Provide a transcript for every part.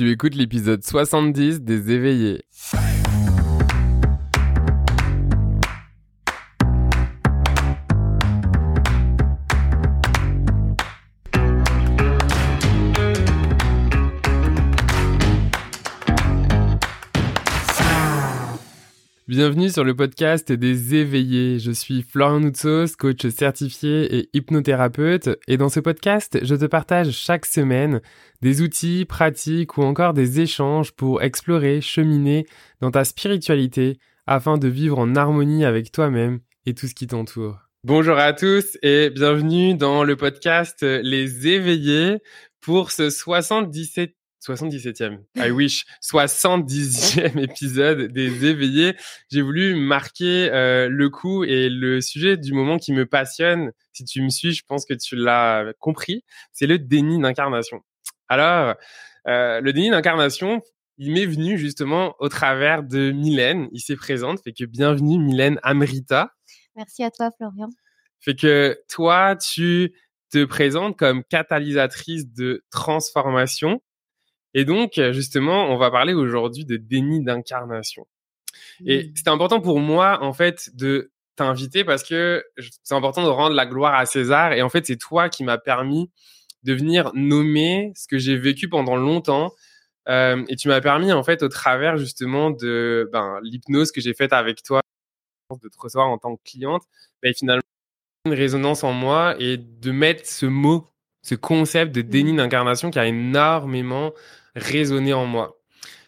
Tu écoutes l'épisode 70 des éveillés. Bienvenue sur le podcast des éveillés. Je suis Florian Noutsos, coach certifié et hypnothérapeute. Et dans ce podcast, je te partage chaque semaine des outils, pratiques ou encore des échanges pour explorer, cheminer dans ta spiritualité afin de vivre en harmonie avec toi-même et tout ce qui t'entoure. Bonjour à tous et bienvenue dans le podcast Les éveillés pour ce 77 77e, I wish, 70e épisode des éveillés. J'ai voulu marquer euh, le coup et le sujet du moment qui me passionne. Si tu me suis, je pense que tu l'as compris. C'est le déni d'incarnation. Alors, euh, le déni d'incarnation, il m'est venu justement au travers de Mylène. Il s'est présente, fait que bienvenue Mylène Amrita. Merci à toi Florian. Fait que toi, tu te présentes comme catalysatrice de transformation et donc, euh, justement, on va parler aujourd'hui de déni d'incarnation. Et c'était important pour moi, en fait, de t'inviter parce que c'est important de rendre la gloire à César. Et en fait, c'est toi qui m'as permis de venir nommer ce que j'ai vécu pendant longtemps. Euh, et tu m'as permis, en fait, au travers justement de ben, l'hypnose que j'ai faite avec toi, de te recevoir en tant que cliente, ben, finalement, une résonance en moi et de mettre ce mot, ce concept de déni d'incarnation qui a énormément résonner en moi.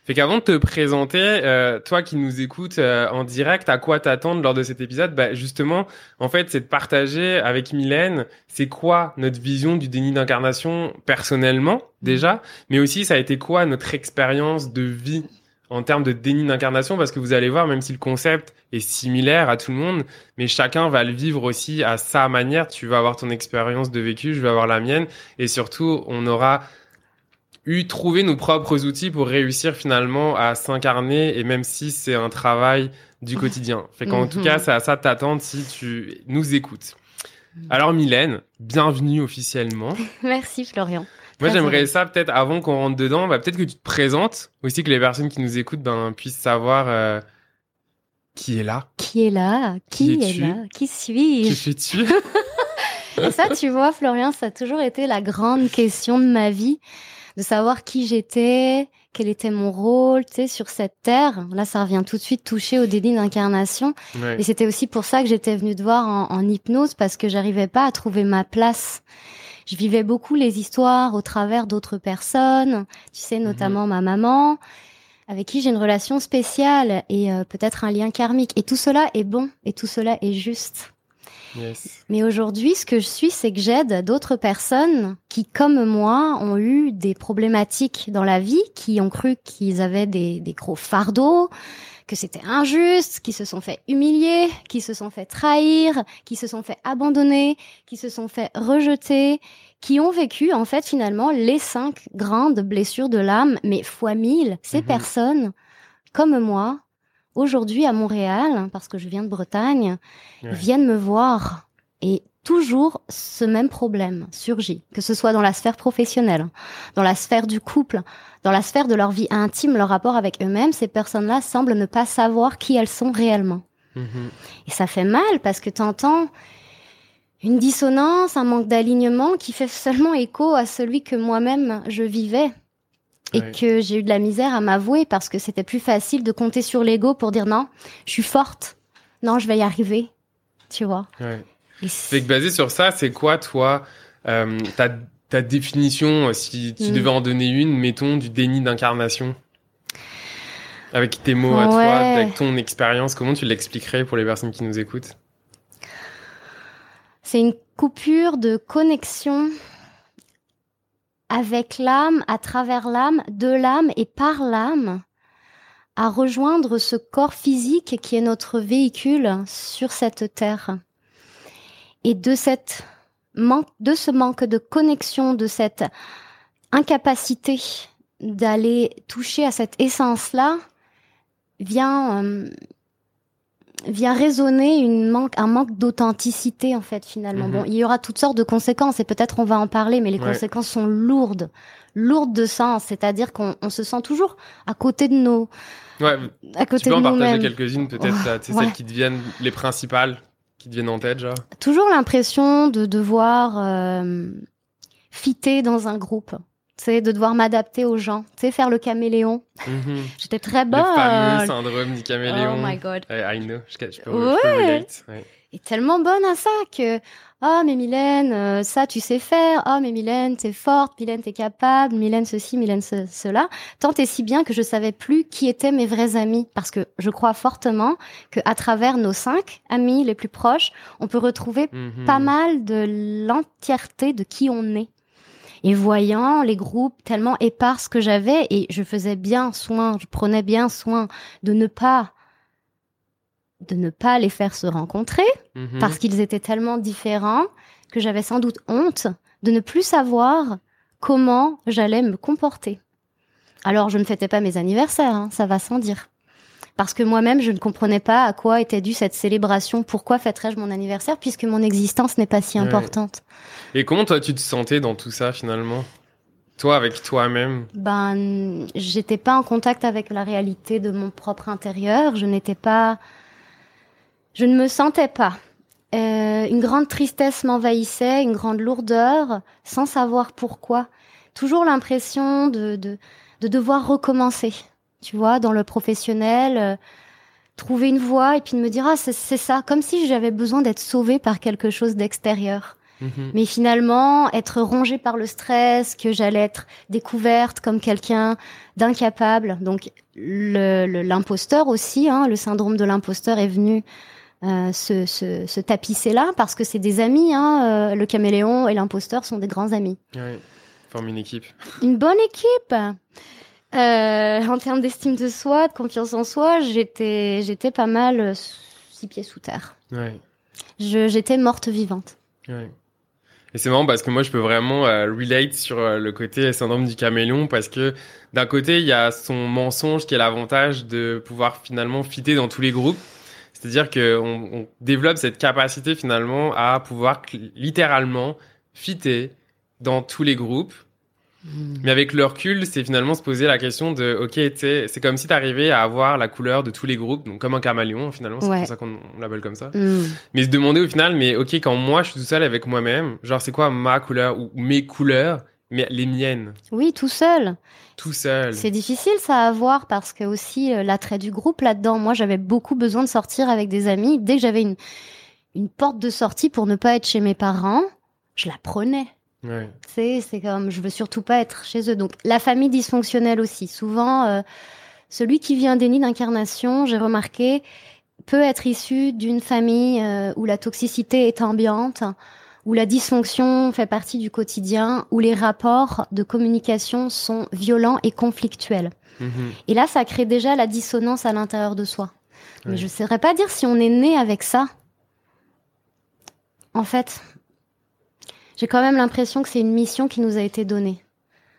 Fait qu'avant de te présenter, euh, toi qui nous écoutes euh, en direct, à quoi t'attendre lors de cet épisode? Bah, Justement, en fait, c'est de partager avec Mylène, c'est quoi notre vision du déni d'incarnation personnellement, mmh. déjà, mais aussi ça a été quoi notre expérience de vie en termes de déni d'incarnation, parce que vous allez voir, même si le concept est similaire à tout le monde, mais chacun va le vivre aussi à sa manière. Tu vas avoir ton expérience de vécu, je vais avoir la mienne, et surtout, on aura eu trouvé nos propres outils pour réussir finalement à s'incarner et même si c'est un travail du quotidien. Fait qu'en tout cas, mhm. c'est à ça t'attendre si tu nous écoutes. Alors Mylène, bienvenue officiellement. Merci Florian. Moi, j'aimerais ça peut-être avant qu'on rentre dedans, bah, peut-être que tu te présentes aussi que les personnes qui nous écoutent ben, puissent savoir euh, qui est là. Qui est là? Qui, est, là? Qui suis-je? Qui fais-tu? Et ça, tu vois, Florian, ça a toujours été la grande question de ma vie de savoir qui j'étais, quel était mon rôle, tu sais, sur cette terre. Là, ça revient tout de suite toucher au déni d'incarnation. Et c'était aussi pour ça que j'étais venue te voir en, en hypnose parce que j'arrivais pas à trouver ma place. Je vivais beaucoup les histoires au travers d'autres personnes, tu sais, mhm. notamment ma maman, avec qui j'ai une relation spéciale et euh, peut-être un lien karmique. Et tout cela est bon et tout cela est juste. Mais aujourd'hui, ce que je suis, c'est que j'aide d'autres personnes qui, comme moi, ont eu des problématiques dans la vie, qui ont cru qu'ils avaient des, des gros fardeaux, que c'était injuste, qui se sont fait humilier, qui se sont fait trahir, qui se sont fait abandonner, qui se sont fait rejeter, qui ont vécu en fait finalement les cinq grandes blessures de l'âme, mais fois mille. Ces mhm. personnes, comme moi, aujourd'hui à Montréal, parce que je viens de Bretagne, viennent me voir et toujours ce même problème surgit, que ce soit dans la sphère professionnelle, dans la sphère du couple, dans la sphère de leur vie intime, leur rapport avec eux-mêmes, ces personnes-là semblent ne pas savoir qui elles sont réellement. Mm-hmm. Et ça fait mal parce que tu entends une dissonance, un manque d'alignement qui fait seulement écho à celui que moi-même je vivais et que j'ai eu de la misère à m'avouer parce que c'était plus facile de compter sur l'ego pour dire non, je suis forte, non, je vais y arriver, tu vois. Ouais. C'est que basé sur ça, c'est quoi toi euh, ta, ta, définition, euh, si tu mm. devais en donner une, mettons, du déni d'incarnation? Avec tes mots à toi, avec ton expérience, comment tu l'expliquerais pour les personnes qui nous écoutent? C'est une coupure de connexion avec l'âme, à travers l'âme, de l'âme et par l'âme, à rejoindre ce corps physique qui est notre véhicule sur cette terre. Et de ce manque de connexion, de cette incapacité d'aller toucher à cette essence-là, vient euh, vient résonner une manque, un manque d'authenticité en fait finalement. Mhm. Bon, il y aura toutes sortes de conséquences et peut-être on va en parler, mais les Ouais. conséquences sont lourdes, lourdes de sens. C'est-à-dire qu'on on se sent toujours à côté de nos, Ouais, à tu côté peux de en partager quelques-unes, peut-être, tu sais, Ouais. celles qui deviennent les principales, qui te viennent en tête, genre. Toujours l'impression de devoir euh, fitter dans un groupe. Tu sais, de devoir m'adapter aux gens, tu sais, faire le caméléon. Mhm. J'étais très Le bonne. fameux syndrome du caméléon. Oh my god. I know, je, je peux, je Ouais. relate. Ouais. est tellement bonne à ça que ah mais Mylène euh, ça tu sais faire ah mais Mylène t'es forte Mylène t'es capable Mylène ceci Mylène ce- cela tant et si bien que je savais plus qui étaient mes vrais amis parce que je crois fortement que à travers nos cinq amis les plus proches on peut retrouver Mhm. pas mal de l'entièreté de qui on est et voyant les groupes tellement épars que j'avais et je faisais bien soin je prenais bien soin de ne pas de ne pas les faire se rencontrer Mhm. parce qu'ils étaient tellement différents que j'avais sans doute honte de ne plus savoir comment j'allais me comporter. Alors je ne fêtais pas mes anniversaires, hein, ça va sans dire. Parce que moi-même, je ne comprenais pas à quoi était due cette célébration. Pourquoi fêterais-je mon anniversaire puisque mon existence n'est pas si Ouais. importante? Et comment toi tu te sentais dans tout ça finalement? Toi avec toi-même? Ben, j'étais pas en contact avec la réalité de mon propre intérieur. Je n'étais pas, je ne me sentais pas. Euh, une grande tristesse m'envahissait, une grande lourdeur, sans savoir pourquoi. Toujours l'impression de, de, de devoir recommencer. Tu vois, dans le professionnel, euh, trouver une voie et puis de me dire ah c'est ça, comme si j'avais besoin d'être sauvée par quelque chose d'extérieur. Mhm. Mais finalement, être rongée par le stress, que j'allais être découverte comme quelqu'un d'incapable. Donc, le- le- l'imposteur aussi, hein, le syndrome de l'imposteur est venu euh, se, se, se tapisser là parce que c'est des amis. Hein, euh, le caméléon et l'imposteur sont des grands amis. Ouais. Forme une équipe. Une bonne équipe. Euh, en termes d'estime de soi, de confiance en soi, j'étais, j'étais pas mal euh, six pieds sous terre. Ouais. Je, j'étais morte vivante. Ouais. Et c'est marrant parce que moi je peux vraiment euh, relate sur euh, le côté syndrome du caméléon parce que d'un côté il y a son mensonge qui est l'avantage de pouvoir finalement fitter dans tous les groupes. C'est-à-dire que on, développe cette capacité finalement à pouvoir littéralement fitter dans tous les groupes. Mais avec le recul, c'est finalement se poser la question de, ok, c'est comme si tu arrivais à avoir la couleur de tous les groupes, donc comme un caméléon finalement, c'est Ouais. pour ça qu'on on l'appelle comme ça. Hmm. Mais se demander au final, mais ok, quand moi je suis tout seul avec moi-même, genre c'est quoi ma couleur ou mes couleurs, mais les miennes, Oui, tout seul. tout seul. C'est difficile ça à voir parce que aussi euh, l'attrait du groupe là-dedans. Moi, j'avais beaucoup besoin de sortir avec des amis. Dès que j'avais une, une porte de sortie pour ne pas être chez mes parents, je la prenais. Ouais. C'est comme je veux surtout pas être chez eux. Donc la famille dysfonctionnelle aussi. Souvent, euh, celui qui vit un déni d'incarnation, j'ai remarqué, peut être issu d'une famille euh, où la toxicité est ambiante, où la dysfonction fait partie du quotidien, où les rapports de communication sont violents et conflictuels. Mhm. Et là, ça crée déjà la dissonance à l'intérieur de soi. Mais je ne saurais pas dire si on est né avec ça. En fait, j'ai quand même l'impression que c'est une mission qui nous a été donnée.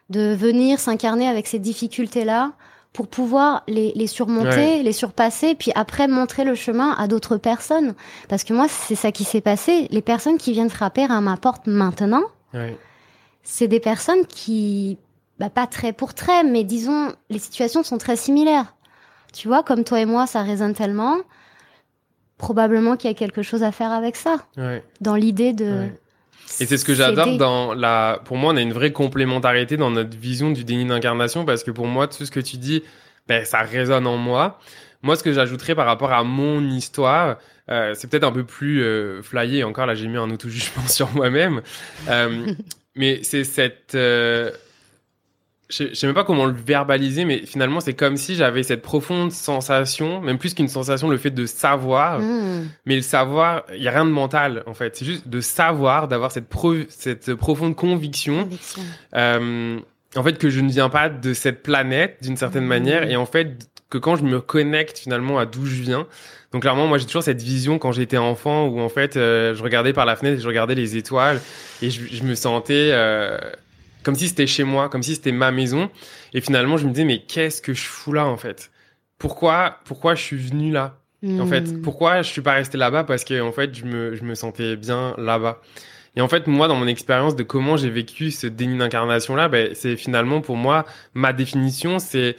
De venir s'incarner avec ces difficultés-là pour pouvoir les, les surmonter, Ouais. les surpasser, puis après montrer le chemin à d'autres personnes. Parce que moi, c'est ça qui s'est passé. Les personnes qui viennent frapper à ma porte maintenant, Ouais. c'est des personnes qui, bah, pas trait pour trait, mais disons, les situations sont très similaires. Tu vois, comme toi et moi, ça résonne tellement. Probablement qu'il y a quelque chose à faire avec ça, Ouais. dans l'idée de. Ouais. Et c'est ce que j'adore dans la. Pour moi, on a une vraie complémentarité dans notre vision du déni d'incarnation parce que pour moi, tout ce que tu dis, ben, ça résonne en moi. Moi, ce que j'ajouterais par rapport à mon histoire, euh, c'est peut-être un peu plus euh, flyé. Encore là, j'ai mis un auto-jugement sur moi-même. Euh, mais c'est cette. Je je sais même pas comment le verbaliser, mais finalement, c'est comme si j'avais cette profonde sensation, même plus qu'une sensation, le fait de savoir. Mmh. Mais le savoir, il y a rien de mental en fait. C'est juste de savoir, d'avoir cette, pro- cette profonde conviction, Conviction. euh, en fait que je ne viens pas de cette planète d'une certaine Mhm. manière, et en fait que quand je me connecte finalement à d'où je viens. Donc clairement, moi j'ai toujours cette vision quand j'étais enfant où en fait euh, je regardais par la fenêtre et je regardais les étoiles et je, je me sentais euh, comme si c'était chez moi, comme si c'était ma maison. Et finalement, je me disais mais qu'est-ce que je fous là en fait? Pourquoi, pourquoi je suis venu là? En fait, Hmm. pourquoi je suis pas resté là-bas? Parce que en fait, je me, je me sentais bien là-bas. Et en fait, moi, dans mon expérience de comment j'ai vécu ce déni d'incarnation-là, ben, c'est finalement pour moi, ma définition, c'est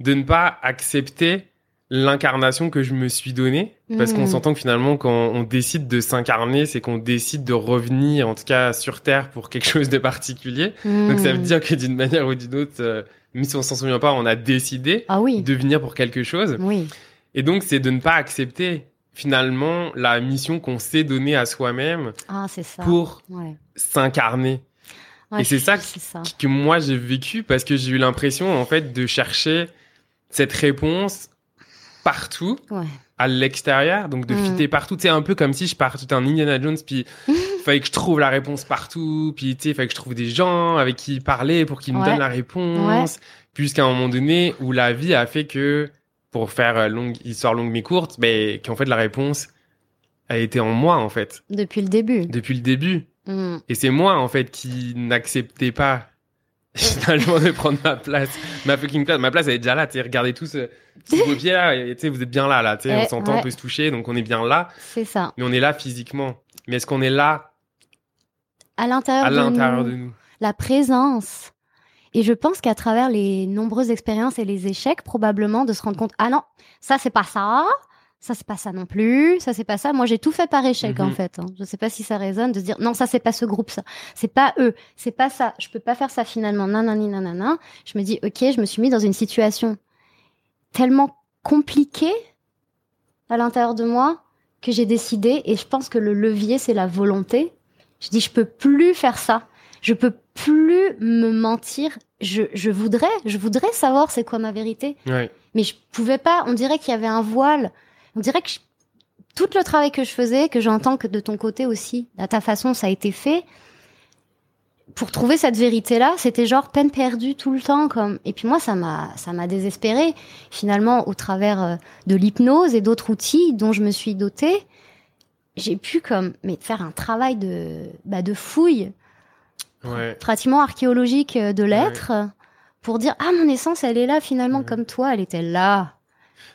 de ne pas accepter l'incarnation que je me suis donnée. Parce qu'on Hmm. s'entend que finalement, quand on décide de s'incarner, c'est qu'on décide de revenir, en tout cas sur Terre, pour quelque chose de particulier. Donc ça veut Hmm. dire que d'une manière ou d'une autre, euh, même si on s'en souvient pas, on a décidé Ah oui. de venir pour quelque chose. Oui. Et donc, c'est de ne pas accepter finalement la mission qu'on s'est donnée à soi-même Ah, pour s'incarner. Ouais, Et c'est ça c'est ça. Que moi, j'ai vécu parce que j'ai eu l'impression, en fait, de chercher cette réponse partout, Ouais. à l'extérieur, donc de Mm. fitter partout. C'est un peu comme si je partais un Indiana Jones, puis fallait que je trouve la réponse partout, puis tu sais, fallait que je trouve des gens avec qui parler pour qu'ils me Ouais. donnent la réponse. Jusqu'à un moment donné où la vie a fait que, pour faire euh, longue histoire longue mais courte, ben qu'en fait la réponse a été en moi en fait Depuis le début. depuis le début. Hmm. Et c'est moi en fait qui n'acceptais pas finalement de prendre ma place, ma fucking place. Ma place elle est déjà là. Tu regardez tous euh, vos pieds là, et vous êtes bien là là. Tu on s'entend, ouais. on peut se toucher, donc on est bien là. C'est ça. Mais on est là physiquement. Mais est-ce qu'on est là À l'intérieur à de l'intérieur nous, de nous? La présence. Et je pense qu'à travers les nombreuses expériences et les échecs, probablement de se rendre compte, ah non, ça c'est pas ça, ça c'est pas ça non plus, ça c'est pas ça. Moi j'ai tout fait par échec Mhm. en fait. hein. Je sais pas si ça résonne de se dire, non ça c'est pas ce groupe ça, c'est pas eux, c'est pas ça, je peux pas faire ça finalement, nanani nanana. Je me dis, ok, je me suis mis dans une situation tellement compliquée à l'intérieur de moi que j'ai décidé, et je pense que le levier c'est la volonté. Je dis, je peux plus faire ça. Je peux plus me mentir. Je, je voudrais, je voudrais savoir c'est quoi ma vérité. Ouais. Mais je pouvais pas. On dirait qu'il y avait un voile. On dirait que je- tout le travail que je faisais, que j'entends que de ton côté aussi, à ta façon, ça a été fait. Pour trouver cette vérité-là, c'était genre peine perdue tout le temps, comme. Et puis moi, ça m'a, ça m'a désespérée. Finalement, au travers euh, de l'hypnose et d'autres outils dont je me suis dotée, j'ai pu comme, mais faire un travail de, bah, de fouille Ouais. pratiquement archéologique euh, de l'être pour dire ah mon essence elle est là finalement Mhm. comme toi elle était là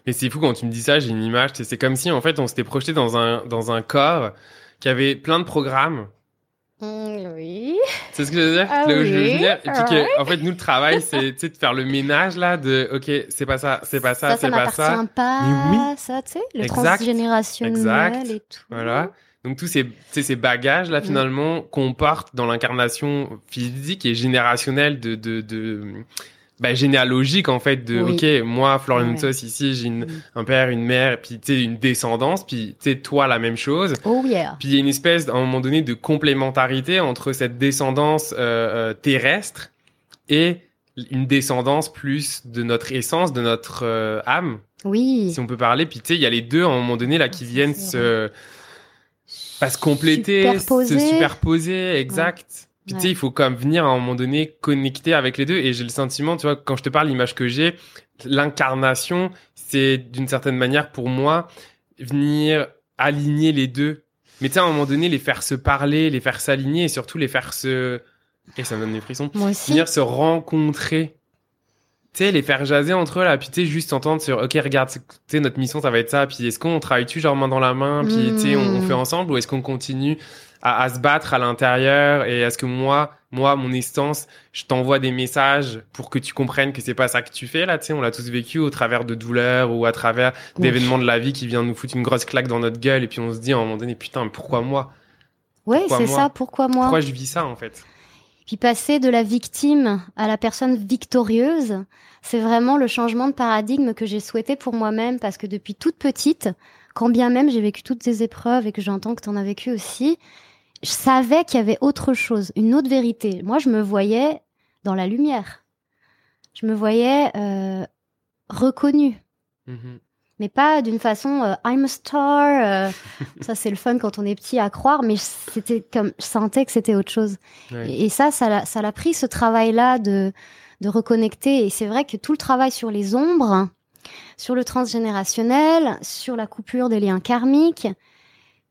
Mais c'est fou quand tu me dis ça, j'ai une image. C'est comme si en fait on s'était projeté dans un dans un corps qui avait plein de programmes. oui C'est ce que je veux dire? Ah Là où je veux oui, venir. Et puis ouais. que, en fait, nous, le travail, c'est de faire le ménage là, de OK, c'est pas ça, c'est pas ça, ça ça c'est pas ça. m'appartient pas Mais oui. ça tu sais le Exact. transgénérationnel Exact. et tout Voilà. Donc tous ces, ces bagages là Mm. finalement qu'on porte dans l'incarnation physique et générationnelle de de, de bah, généalogique en fait de Oui. ok moi Florian Ouais. Moussos ici j'ai une- Mm. un père une mère puis tu sais une descendance puis tu sais toi la même chose oh yeah puis il y a une espèce à un moment donné de complémentarité entre cette descendance euh, euh, terrestre et une descendance plus de notre essence de notre euh, âme oui si on peut parler. Puis tu sais, il y a les deux à un moment donné là qui C'est viennent se, pas se compléter, Superposer. se superposer, exact. Puis tu sais, il faut comme venir à un moment donné connecter avec les deux. Et j'ai le sentiment, tu vois, quand je te parle, l'image que j'ai, l'incarnation, c'est d'une certaine manière pour moi venir aligner les deux. Mais tu sais, à un moment donné, les faire se parler, les faire s'aligner et surtout les faire se... Et ça me donne des frissons moi aussi venir se rencontrer. Tu sais, les faire jaser entre eux, là, puis tu sais, juste entendre sur, ok, regarde, tu sais, notre mission, ça va être ça, puis est-ce qu'on travaille-tu genre main dans la main, puis tu sais, on, on Mm. fait ensemble, ou est-ce qu'on continue? À, à se battre à l'intérieur, et est-ce que moi, moi, mon essence, je t'envoie des messages pour que tu comprennes que c'est pas ça que tu fais, là, tu sais, on l'a tous vécu au travers de douleurs, ou à travers Oui. d'événements de la vie qui viennent nous foutre une grosse claque dans notre gueule, et puis on se dit à un moment donné, putain, mais pourquoi moi? ouais c'est ça pourquoi moi? Pourquoi je vis ça, en fait? Puis passer de la victime à la personne victorieuse, c'est vraiment le changement de paradigme que j'ai souhaité pour moi-même parce que depuis toute petite, quand bien même j'ai vécu toutes ces épreuves et que j'entends que tu en as vécu aussi, je savais qu'il y avait autre chose, une autre vérité. Moi, je me voyais dans la lumière. Je me voyais euh, reconnue Mhm. mais pas d'une façon euh, I'm a star. euh, ça, c'est le fun quand on est petit à croire, mais c'était comme je sentais que c'était autre chose. Ouais. Et, et ça, ça l'a, ça l'a pris ce travail-là de de reconnecter. Et c'est vrai que tout le travail sur les ombres, sur le transgénérationnel, sur la coupure des liens karmiques,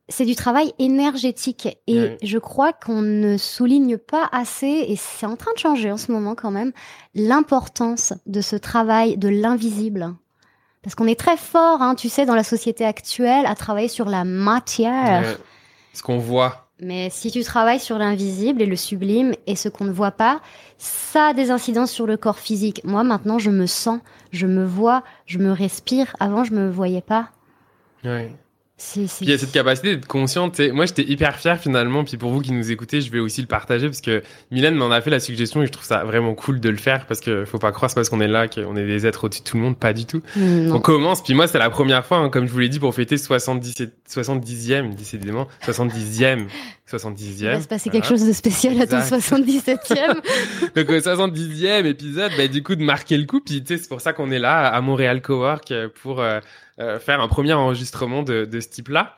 c'est du travail énergétique. Et je crois qu'on ne souligne pas assez, et c'est en train de changer en ce moment quand même, l'importance de ce travail de l'invisible. Parce qu'on est très fort, hein, tu sais, dans la société actuelle, à travailler sur la matière. Ce qu'on voit. Mais si tu travailles sur l'invisible et le sublime et ce qu'on ne voit pas, ça a des incidences sur le corps physique. Moi, maintenant, je me sens, je me vois, je me respire. Avant, je me voyais pas. Ouais. Puis il y a cette capacité d'être consciente. Moi, j'étais hyper fier finalement. Puis pour vous qui nous écoutez, je vais aussi le partager parce que Mylène m'en a fait la suggestion et je trouve ça vraiment cool de le faire parce que faut pas croire c'est parce qu'on est là qu'on est des êtres au-dessus de tout le monde, pas du tout. Non. On commence. Puis moi, c'est la première fois, hein, comme je vous l'ai dit, pour fêter 70, 70e, décidément, 70e, 70e. Il va se passer voilà. quelque chose de spécial à ton Exact. 77e. Donc au 70e épisode, bah, du coup de marquer le coup, puis tu sais, c'est pour ça qu'on est là à Montréal Cowork euh, pour euh, euh, faire un premier enregistrement de, de ce type-là.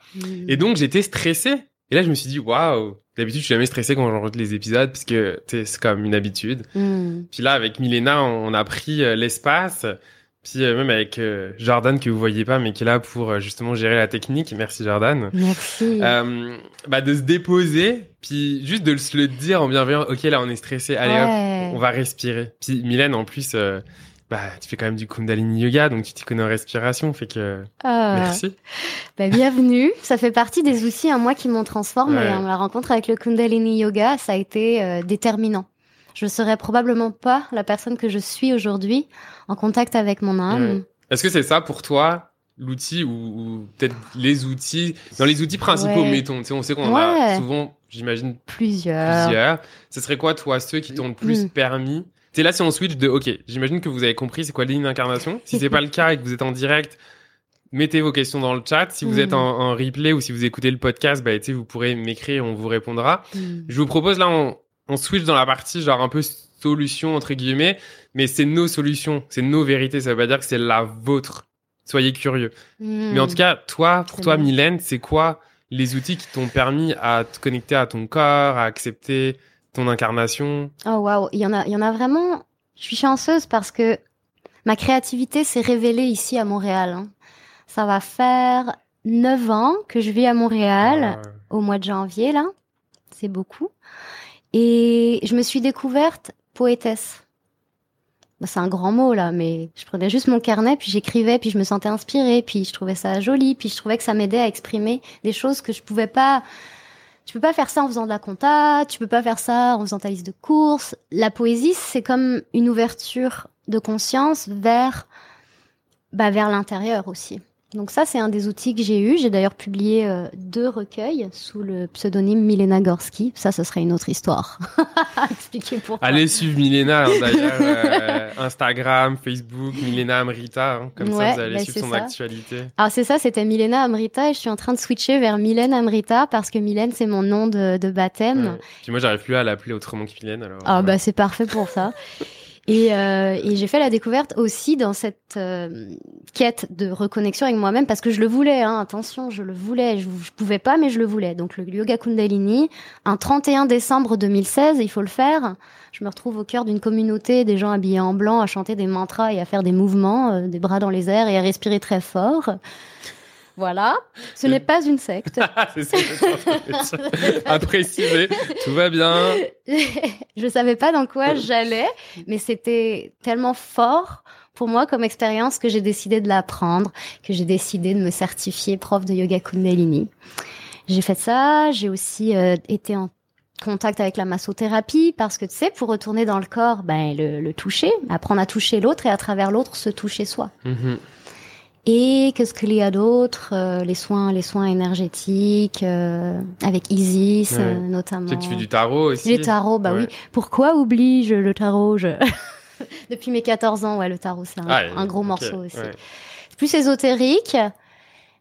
Et donc j'étais stressé. Et là je me suis dit waouh. D'habitude je suis jamais stressé quand j'enregistre les épisodes parce que tu sais, c'est comme une habitude. Hmm. Puis là avec Milena on a pris l'espace. Puis euh, même avec euh, Jordan que vous voyez pas mais qui est là pour euh, justement gérer la technique. Merci Jordan. Merci. Bah de se déposer puis juste de se le dire en bienveillant. Ok là on est stressé. Allez hop on va respirer. Puis Mylène, en plus, bah, tu fais quand même du Kundalini Yoga, donc tu t'y connais en respiration, fait que Ah. merci. Bah, bienvenue. Ça fait partie des outils, hein, moi, qui m'ont transformé. Ouais. hein. La rencontre avec le Kundalini Yoga, ça a été déterminant. Je serais probablement pas la personne que je suis aujourd'hui en contact avec mon âme. Ouais. Est-ce que c'est ça pour toi l'outil ou, ou peut-être les outils? Dans les outils principaux Ouais. mettons on sait qu'on en a Ouais. souvent j'imagine Plusieurs. plusieurs ce serait quoi toi ceux qui t'ont le plus Mm. permis? C'est là si on switch de ok j'imagine que vous avez compris c'est quoi ligne d'incarnation si c'est pas le cas et que vous êtes en direct mettez vos questions dans le chat si vous êtes en, en replay ou si vous écoutez le podcast bah vous pourrez m'écrire on vous répondra Hmm. Je vous propose là, on, on switch dans la partie genre un peu solution entre guillemets, mais c'est nos solutions, c'est nos vérités. Ça veut pas dire que c'est la vôtre. Soyez curieux. Hmm. Mais en tout cas, toi, pour toi, bien. Mylène, c'est quoi les outils qui t'ont permis à te connecter à ton corps, à accepter ton incarnation? Oh waouh, il y en a, il y en a vraiment. Je suis chanceuse parce que ma créativité s'est révélée ici à Montréal. hein. Ça va faire neuf ans que je vis à Montréal. Euh, au mois de janvier, là. C'est beaucoup. Et je me suis découverte poétesse. Bah, c'est un grand mot, là, mais je prenais juste mon carnet, puis j'écrivais, puis je me sentais inspirée, puis je trouvais ça joli, puis je trouvais que ça m'aidait à exprimer des choses que je pouvais pas. Tu peux pas faire ça en faisant de la compta, tu peux pas faire ça en faisant ta liste de courses. La poésie, c'est comme une ouverture de conscience vers, bah, vers l'intérieur aussi. Donc ça, c'est un des outils que j'ai eu. J'ai d'ailleurs publié euh, deux recueils sous le pseudonyme Milena Gorski. Ça, ce serait une autre histoire. Expliquer pourquoi. Allez suivre Milena hein, d'ailleurs, euh, Instagram, Facebook, Milena Amrita, hein, comme Ouais, ça vous allez bah, suivre son ça. actualité. Alors Ah, c'est ça, c'était Milena Amrita et je suis en train de switcher vers Mylène Amrita parce que Mylène, c'est mon nom de, de baptême. Ouais. Puis moi, j'arrive plus à l'appeler autrement que Mylène. Alors, Ah ouais. bah c'est parfait pour ça. Et, euh, et j'ai fait la découverte aussi dans cette euh, quête de reconnexion avec moi-même parce que je le voulais, hein, attention, je le voulais, je, je pouvais pas mais je le voulais. Donc le yoga kundalini, un 31 décembre 2016, il faut le faire. Je me retrouve au cœur d'une communauté, des gens habillés en blanc, à chanter des mantras et à faire des mouvements, euh, des bras dans les airs et à respirer très fort. Voilà, ce n'est pas une secte. à préciser, tout va bien. je savais pas dans quoi j'allais, mais c'était tellement fort pour moi comme expérience que j'ai décidé de l'apprendre, que j'ai décidé de me certifier prof de yoga kundalini. J'ai fait ça, j'ai aussi euh, été en contact avec la massothérapie parce que tu sais pour retourner dans le corps ben le, le toucher apprendre à toucher l'autre et à travers l'autre se toucher soi Mhm. Et qu'est-ce qu'il y a d'autre Euh, les soins les soins énergétiques euh, avec Isis Ouais. euh, notamment Tu sais que tu fais du tarot aussi. les tarots, bah Ouais. oui. Pourquoi oublie-je le tarot? Je... Depuis mes 14 ans, ouais, le tarot, c'est un, Ah, un gros morceau aussi. ouais. C'est plus ésotérique,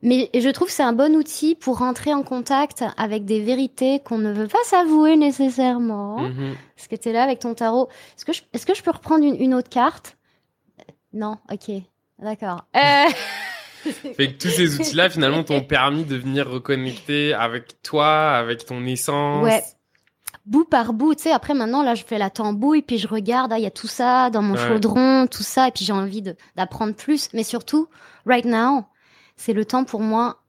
mais je trouve que c'est un bon outil pour rentrer en contact avec des vérités qu'on ne veut pas s'avouer nécessairement. Mhm. Parce que tu es là avec ton tarot. Est-ce que, je... Est-ce que je peux reprendre une, une autre carte? Non, ok, d'accord. Euh, Fait que tous ces outils-là, finalement, t'ont permis de venir reconnecter avec toi, avec ton essence. Ouais. bout par bout, tu sais, après maintenant, là, je fais la tambouille, puis je regarde, ah, il y a tout ça dans mon Ouais. chaudron, tout ça, et puis j'ai envie d'apprendre plus. Mais surtout, right now, c'est le temps pour moi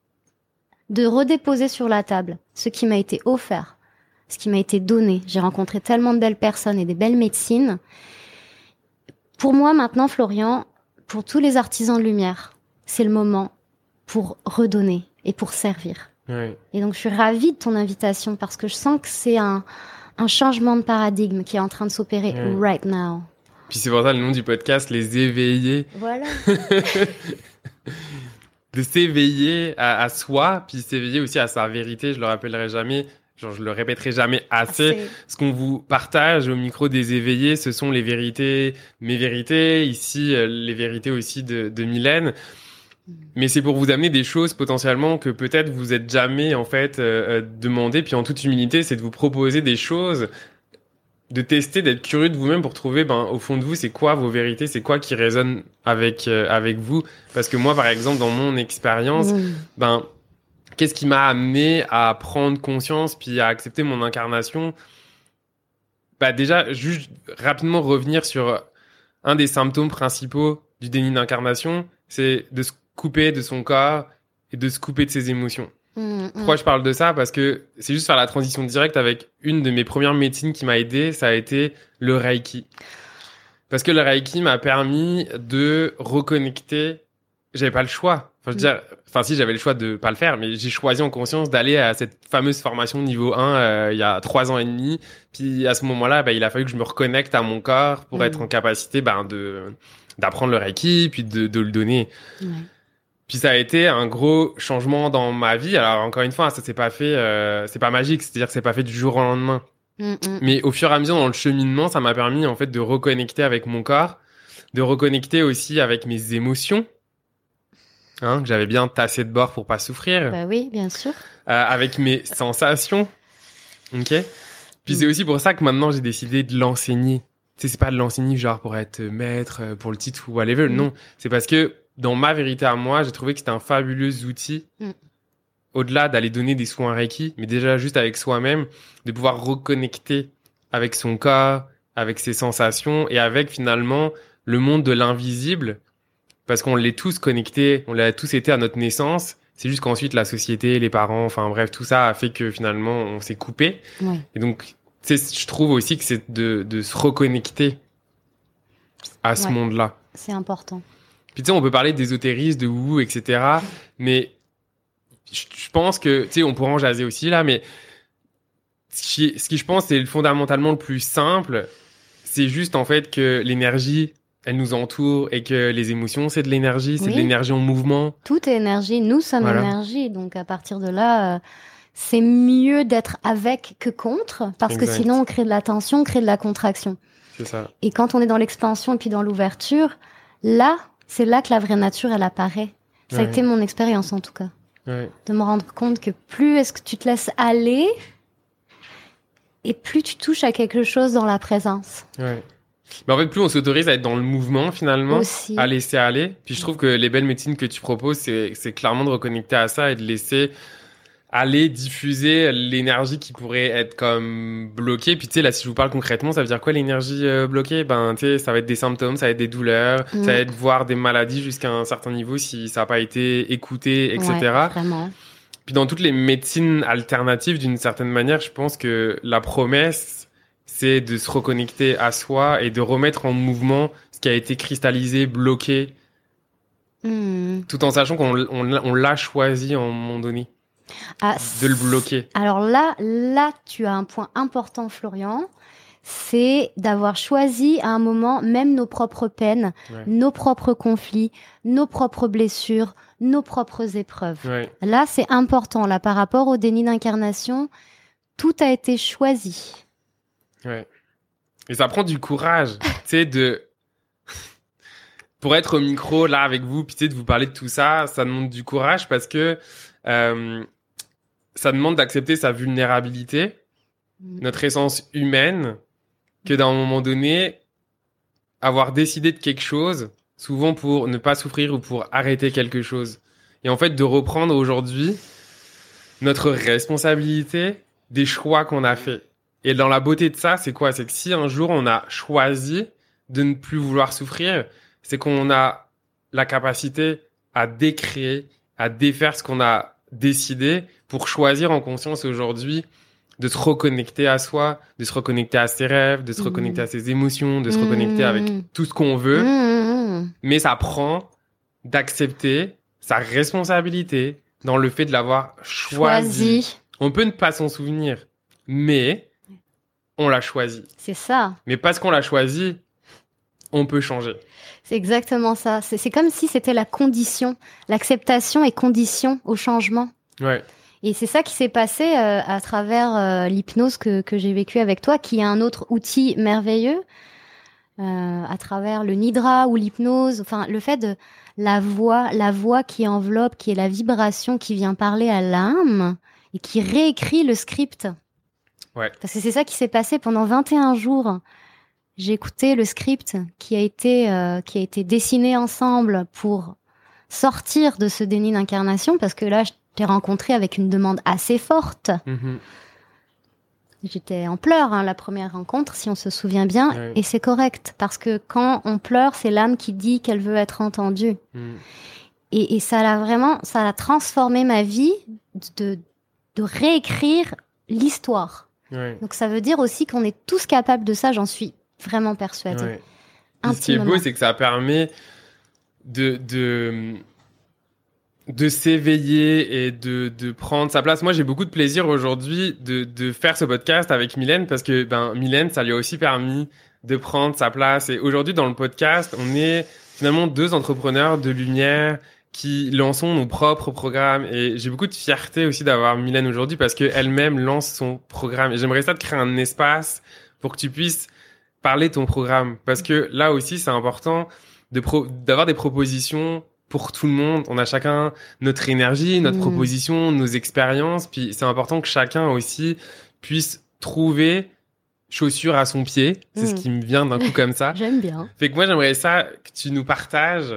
de redéposer sur la table ce qui m'a été offert, ce qui m'a été donné. J'ai rencontré tellement de belles personnes et des belles médecines. Pour moi, maintenant, Florian, pour tous les artisans de lumière, c'est le moment pour redonner et pour servir. Et donc, je suis ravie de ton invitation parce que je sens que c'est un, un changement de paradigme qui est en train de s'opérer right now. Puis c'est pour ça le nom du podcast, les éveillés. Voilà. de s'éveiller à, à soi, puis s'éveiller aussi à sa vérité. Je le rappellerai jamais, genre je le répéterai jamais assez. Ce qu'on vous partage au micro des éveillés, ce sont les vérités, mes vérités, ici euh, les vérités aussi de, de Mylène. Mais c'est pour vous amener des choses potentiellement que peut-être vous êtes jamais en fait euh, euh, demandé. Puis en toute humilité, c'est de vous proposer des choses, de tester, d'être curieux de vous-même pour trouver, ben au fond de vous, c'est quoi vos vérités, c'est quoi qui résonne avec euh, avec vous. Parce que moi, par exemple, dans mon expérience, Mm. ben, qu'est-ce qui m'a amené à prendre conscience puis à accepter mon incarnation? Bah déjà, juste rapidement revenir sur un des symptômes principaux du déni d'incarnation, c'est de se couper de son corps et de se couper de ses émotions. Mm, mm. Pourquoi je parle de ça? Parce que c'est juste faire la transition directe avec une de mes premières médecines qui m'a aidé, ça a été le Reiki. Parce que le Reiki m'a permis de reconnecter. J'avais pas le choix. Enfin, je veux dire, enfin si j'avais le choix de pas le faire, mais j'ai choisi en conscience d'aller à cette fameuse formation niveau 1 euh, il y a trois ans et demi. Puis à ce moment-là, bah, il a fallu que je me reconnecte à mon corps pour Mhm. être en capacité ben, de d'apprendre le Reiki, puis de, de le donner. Ouais. Puis ça a été un gros changement dans ma vie. Alors encore une fois, ça s'est pas fait, euh, c'est pas magique, c'est-à-dire que c'est pas fait du jour au lendemain. Mm, mm. Mais au fur et à mesure dans le cheminement, ça m'a permis en fait de reconnecter avec mon corps, de reconnecter aussi avec mes émotions, hein, que j'avais bien tassé de bord pour pas souffrir, Bah oui, bien sûr. euh, avec mes sensations, ok. Puis c'est aussi pour ça que maintenant j'ai décidé de l'enseigner. Tu sais, c'est pas de l'enseigner genre pour être maître, euh, pour le titre ou whatever. Mm. Non, c'est parce que dans ma vérité à moi, j'ai trouvé que c'était un fabuleux outil. Mm. Au-delà d'aller donner des soins Reiki, mais déjà juste avec soi-même, de pouvoir reconnecter avec son corps, avec ses sensations et avec finalement le monde de l'invisible. Parce qu'on l'est tous connectés, on l'a tous été à notre naissance. C'est juste qu'ensuite la société, les parents, enfin bref, tout ça a fait que finalement on s'est coupé. Ouais. Et donc, je trouve aussi que c'est de, de se reconnecter à ce Ouais. monde-là. C'est important. Puis tu sais, on peut parler d'ésotérisme, de wou, etc. Mais je, pense que, tu sais, on pourra en jaser aussi là, mais ce qui je pense, c'est fondamentalement le plus simple, c'est juste en fait que l'énergie, elle nous entoure et que les émotions, c'est de l'énergie, c'est Oui. de l'énergie en mouvement. Tout est énergie. Nous sommes Voilà. énergie. Donc, à partir de là, euh, c'est mieux d'être avec que contre. Parce que sinon, on crée de la tension, on crée de la contraction. C'est ça. Et quand on est dans l'expansion et puis dans l'ouverture, là, c'est là que la vraie nature, elle apparaît. Ça a été mon expérience, en tout cas. Ouais. De me rendre compte que plus est-ce que tu te laisses aller et plus tu touches à quelque chose dans la présence. Ouais. Mais en fait, plus on s'autorise à être dans le mouvement finalement, Aussi. à laisser aller. Puis je trouve que les belles médecines que tu proposes, c'est clairement de reconnecter à ça et de laisser aller diffuser l'énergie qui pourrait être comme bloquée. Puis tu sais, là, si je vous parle concrètement, ça veut dire quoi l'énergie euh, bloquée? Ben, tu sais, ça va être des symptômes, ça va être des douleurs, Mm. ça va être voir des maladies jusqu'à un certain niveau si ça n'a pas été écouté, etc. Ouais, vraiment. Puis dans toutes les médecines alternatives, d'une certaine manière, je pense que la promesse, c'est de se reconnecter à soi et de remettre en mouvement ce qui a été cristallisé, bloqué, Hmm. tout en sachant qu'on on, l'a- on l'a choisi à un moment donné, Ah, de le bloquer. Alors là, là, tu as un point important, Florian. C'est d'avoir choisi à un moment même nos propres peines, Ouais. nos propres conflits, nos propres blessures, nos propres épreuves. Ouais, Là, c'est important. Là, par rapport au déni d'incarnation, tout a été choisi. Ouais. Et ça prend du courage, tu sais, de... Pour être au micro, là, avec vous, puis de vous parler de tout ça, ça demande du courage parce que euh, ça demande d'accepter sa vulnérabilité, notre essence humaine, que d'un moment donné, avoir décidé de quelque chose, souvent pour ne pas souffrir ou pour arrêter quelque chose. Et en fait, de reprendre aujourd'hui notre responsabilité des choix qu'on a fait. Et dans la beauté de ça, c'est quoi? C'est que si un jour on a choisi de ne plus vouloir souffrir, c'est qu'on a la capacité à décréer, à défaire ce qu'on a décidé pour choisir en conscience aujourd'hui de se reconnecter à soi, de se reconnecter à ses rêves, de se reconnecter à ses émotions, de se reconnecter avec tout ce qu'on veut. Mmh, mmh, Mais ça prend d'accepter sa responsabilité dans le fait de l'avoir choisi. Choisi. On peut ne pas s'en souvenir, mais on l'a choisi. C'est ça. Mais parce qu'on l'a choisi, on peut changer. C'est exactement ça. C'est comme si c'était la condition. L'acceptation est condition au changement. Ouais. Et c'est ça qui s'est passé euh, à travers euh, l'hypnose que, que j'ai vécu avec toi, qui est un autre outil merveilleux, euh, à travers le nidra ou l'hypnose, enfin le fait de la voix, la voix qui enveloppe, qui est la vibration qui vient parler à l'âme et qui réécrit le script. Ouais. Parce que c'est ça qui s'est passé pendant 21 jours. J'ai écouté le script qui a été euh, qui a été dessiné ensemble pour sortir de ce déni d'incarnation parce que là je t'ai rencontré avec une demande assez forte. Mhm. J'étais en pleurs hein, la première rencontre, si on se souvient bien, Ouais. et c'est correct parce que quand on pleure, c'est l'âme qui dit qu'elle veut être entendue. Mhm. Et, et ça l'a vraiment, ça a transformé ma vie de, de réécrire l'histoire. Ouais. Donc ça veut dire aussi qu'on est tous capables de ça, j'en suis vraiment persuadée. Ouais. Ce qui est beau, c'est que ça permet de, de, de s'éveiller et de, de prendre sa place. Moi, j'ai beaucoup de plaisir aujourd'hui de, de faire ce podcast avec Mylène parce que ben, Mylène, ça lui a aussi permis de prendre sa place. Et aujourd'hui, dans le podcast, on est finalement deux entrepreneurs de lumière qui lançons nos propres programmes. Et j'ai beaucoup de fierté aussi d'avoir Mylène aujourd'hui parce qu'elle-même lance son programme. Et j'aimerais ça de créer un espace pour que tu puisses parler de ton programme. Parce que là aussi, c'est important de pro- d'avoir des propositions pour tout le monde. On a chacun notre énergie, notre Mm. proposition, nos expériences. Puis c'est important que chacun aussi puisse trouver chaussure à son pied. C'est ce Mm. qui me vient d'un coup comme ça. J'aime bien. Fait que moi, j'aimerais ça que tu nous partages,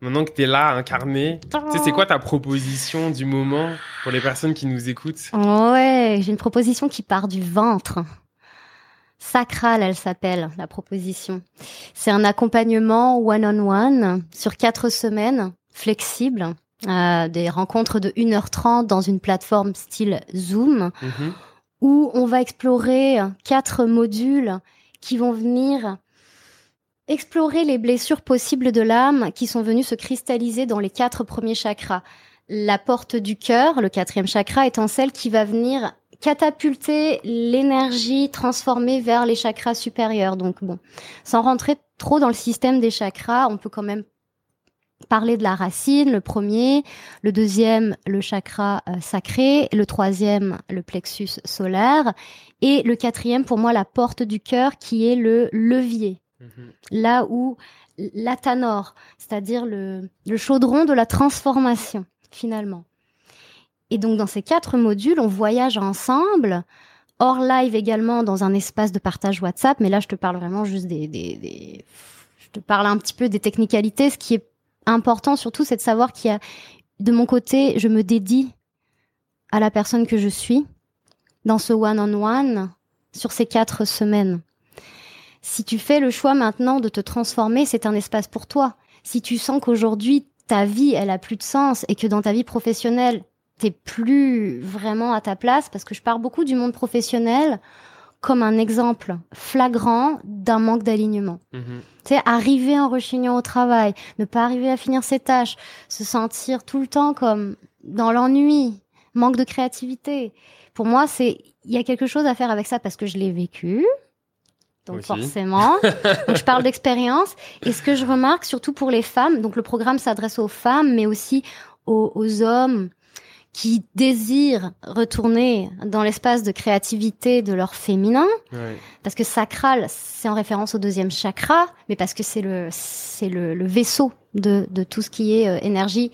maintenant que tu es là, incarné. Tu sais, c'est quoi ta proposition du moment pour les personnes qui nous écoutent? Ouais, j'ai une proposition qui part du ventre. Sacral, elle s'appelle, la proposition. C'est un accompagnement one-on-one sur quatre semaines, flexible, euh, des rencontres de 1h30 dans une plateforme style Zoom, Mhm. où on va explorer quatre modules qui vont venir explorer les blessures possibles de l'âme qui sont venues se cristalliser dans les quatre premiers chakras. La porte du cœur, le quatrième chakra, étant celle qui va venir catapulter l'énergie transformée vers les chakras supérieurs. Donc bon, sans rentrer trop dans le système des chakras, on peut quand même parler de la racine, le premier, le deuxième, le chakra euh, sacré, le troisième, le plexus solaire, et le quatrième, pour moi, la porte du cœur, qui est le levier. Là où l'atanor, c'est-à-dire le, chaudron de la transformation, finalement. Et donc, dans ces quatre modules, on voyage ensemble, hors live également, dans un espace de partage WhatsApp, mais là, je te parle vraiment juste des... des- Je te parle un petit peu des technicalités. Ce qui est important, surtout, c'est de savoir qu'il y a, de mon côté, je me dédie à la personne que je suis dans ce one-on-one sur ces quatre semaines. Si tu fais le choix maintenant de te transformer, c'est un espace pour toi. Si tu sens qu'aujourd'hui, ta vie, elle a plus de sens et que dans ta vie professionnelle, t'es plus vraiment à ta place, parce que je parle beaucoup du monde professionnel comme un exemple flagrant d'un manque d'alignement. Mhm. Tu sais, arriver en rechignant au travail, ne pas arriver à finir ses tâches, se sentir tout le temps comme dans l'ennui, manque de créativité. Pour moi, c'est il y a quelque chose à faire avec ça parce que je l'ai vécu. Donc Aussi. forcément, donc je parle d'expérience. Et ce que je remarque, surtout pour les femmes, donc le programme s'adresse aux femmes, mais aussi aux, aux hommes qui désirent retourner dans l'espace de créativité de leur féminin Ouais. parce que sacral, c'est en référence au deuxième chakra, mais parce que c'est le, c'est le, le vaisseau de, de tout ce qui est euh, énergie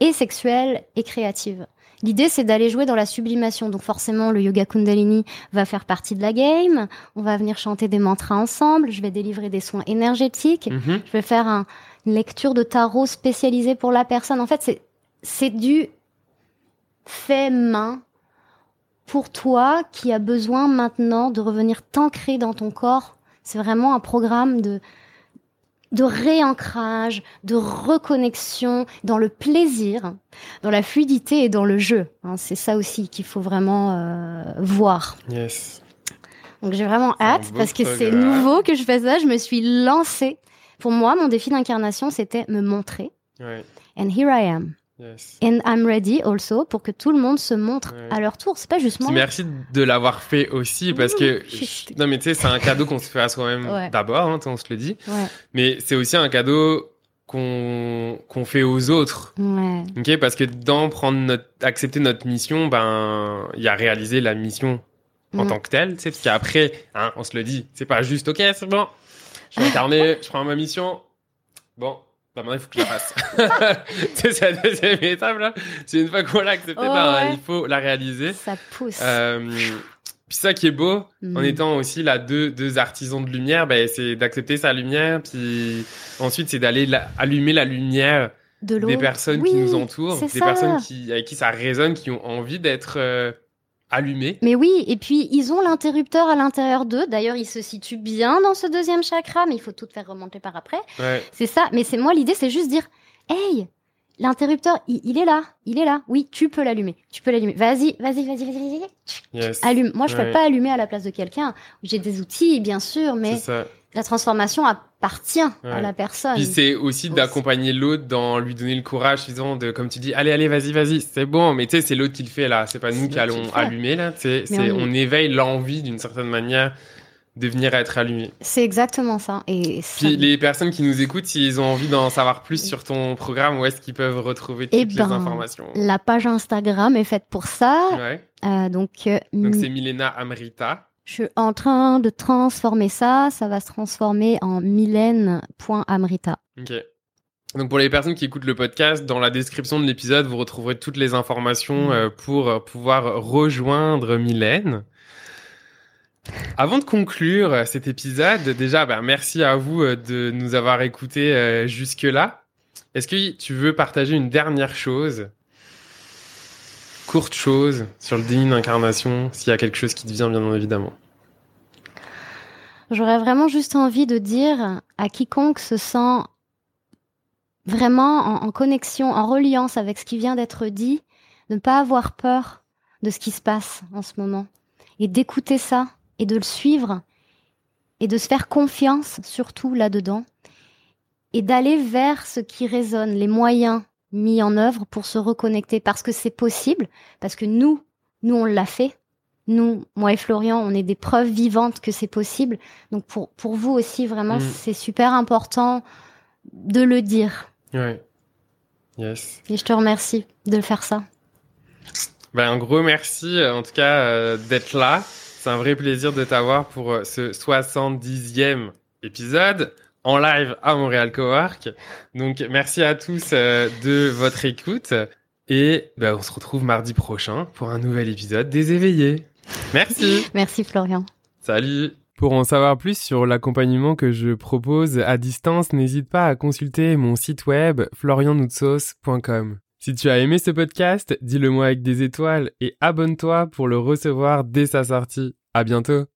et sexuelle et créative. L'idée, c'est d'aller jouer dans la sublimation. Donc forcément, le yoga kundalini va faire partie de la game. On va venir chanter des mantras ensemble. Je vais délivrer des soins énergétiques. Mhm. Je vais faire un- une lecture de tarot spécialisée pour la personne. En fait, c'est, c'est du fait main pour toi qui a besoin maintenant de revenir t'ancrer dans ton corps. C'est vraiment un programme de, de réancrage, de reconnexion dans le plaisir, dans la fluidité et dans le jeu. hein. c'est ça aussi qu'il faut vraiment euh, voir. Yes. Donc j'ai vraiment hâte parce que c'est nouveau que je fais ça. Je me suis lancée. Pour moi, mon défi d'incarnation, c'était me montrer Ouais. And here I am. Yes. And I'm ready also pour que tout le monde se montre Ouais. à leur tour. C'est pas juste moi. Merci de l'avoir fait aussi parce que non mais tu sais c'est un cadeau qu'on se fait à soi-même Ouais. d'abord hein, on se le dit Ouais. mais c'est aussi un cadeau qu'on qu'on fait aux autres ok parce que dans prendre notre accepter notre mission ben il y a réalisé la mission en Mm. tant que telle tu sais parce qu'après hein, on se le dit c'est pas juste ok c'est bon je suis incarné je prends ma mission bon bah maintenant il faut que je la fasse c'est la deuxième étape là c'est une fois qu'on l'a Ouais, ben, ouais. il faut la réaliser Ça pousse. euh, puis ça qui est beau, en Mm. étant aussi là deux, deux artisans de lumière, ben, c'est d'accepter sa lumière, puis ensuite c'est d'aller la- allumer la lumière de des personnes Oui, qui nous entourent, des ça. personnes qui, avec qui ça résonne, qui ont envie d'être euh, allumées. Mais oui, et puis ils ont l'interrupteur à l'intérieur d'eux. D'ailleurs, il se situe bien dans ce deuxième chakra, mais il faut tout faire remonter par après. Ouais, C'est ça. Mais c'est moi l'idée, c'est juste dire, hey, l'interrupteur, il, il est là, il est là. Oui, tu peux l'allumer, tu peux l'allumer. Vas-y, vas-y, vas-y, vas-y, vas-y. yes. Allume. Moi, je Ouais. peux pas allumer à la place de quelqu'un. J'ai des outils, bien sûr, mais la transformation appartient à la personne. Puis c'est aussi d'accompagner l'autre dans lui donner le courage suffisant de, comme tu dis, allez, allez, vas-y, vas-y, c'est bon. Mais tu sais, c'est l'autre qui le fait là. C'est pas nous qui allons allumer là. Tu sais, Mais c'est, on- on éveille l'envie d'une certaine manière de venir être allumé. C'est exactement ça. Et ça- Puis les personnes qui nous écoutent, s'ils ont envie d'en savoir plus sur ton programme, où est-ce qu'ils peuvent retrouver toutes Eh les ben, informations? la page Instagram est faite pour ça. Ouais. Euh, donc, euh, Donc c'est Milena Amrita. Je suis en train de transformer ça. Ça va se transformer en mylène.amrita. Ok. Donc pour les personnes qui écoutent le podcast, dans la description de l'épisode, vous retrouverez toutes les informations Mm. euh, pour pouvoir rejoindre Mylène. Avant de conclure euh, cet épisode, déjà, ben, merci à vous euh, de nous avoir écoutés euh, jusque-là. Est-ce que tu veux partager une dernière chose, courte chose, sur le déni d'incarnation, s'il y a quelque chose qui te vient, bien évidemment. J'aurais vraiment juste envie de dire à quiconque se sent vraiment en, en connexion, en reliance avec ce qui vient d'être dit, de ne pas avoir peur de ce qui se passe en ce moment et d'écouter ça et de le suivre et de se faire confiance surtout là-dedans et d'aller vers ce qui résonne, les moyens mis en œuvre pour se reconnecter parce que c'est possible, parce que nous, nous on l'a fait. Nous, moi et Florian, on est des preuves vivantes que c'est possible. Donc pour, pour vous aussi, vraiment, Mm. c'est super important de le dire. Ouais. Yes. Et je te remercie de faire ça. Ben, un gros merci, en tout cas, euh, d'être là. C'est un vrai plaisir de t'avoir pour euh, ce 70e épisode en live à Montréal Cowork. Donc, merci à tous euh, de votre écoute. Et ben, on se retrouve mardi prochain pour un nouvel épisode des éveillés. Merci. Merci Florian. Salut Pour en savoir plus sur l'accompagnement que je propose à distance, n'hésite pas à consulter mon site web florianoutsos.com. Si tu as aimé ce podcast, dis-le moi avec des étoiles et abonne-toi pour le recevoir dès sa sortie. À bientôt